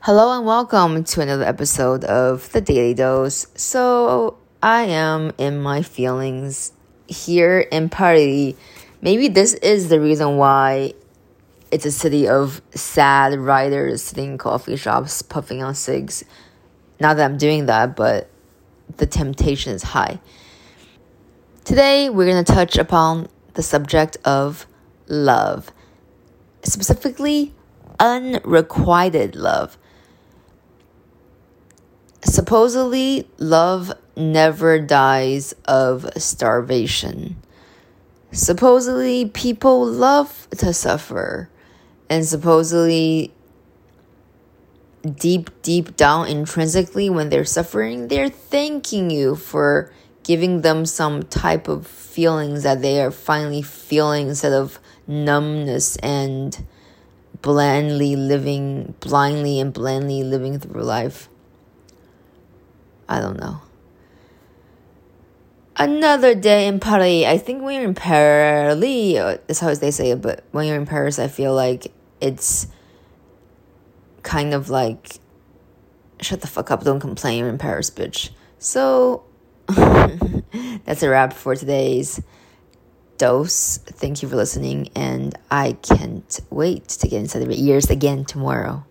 Hello and welcome to another episode of the Daily Dose. So, I am in my feelings here in Paris. Maybe this is the reason why it's a city of sad writers sitting in coffee shops puffing on cigs. Not that I'm doing that, but the temptation is high. Today, we're going to touch upon the subject of love, specifically unrequited love. Supposedly, love never dies of starvation. Supposedly, people love to suffer. And supposedly, deep, deep down intrinsically, when they're suffering, they're thanking you for giving them some type of feelings that they are finally feeling instead of numbness and blandly living, blindly and blandly living through life. I don't know. Another day in Paris. I think when you're in Paris, that's how they say it, but when you're in Paris, I feel like it's kind of like shut the fuck up, don't complain, you're in Paris, bitch. So that's a wrap for today's dose. Thank you for listening, and I can't wait to get inside of your ears again tomorrow.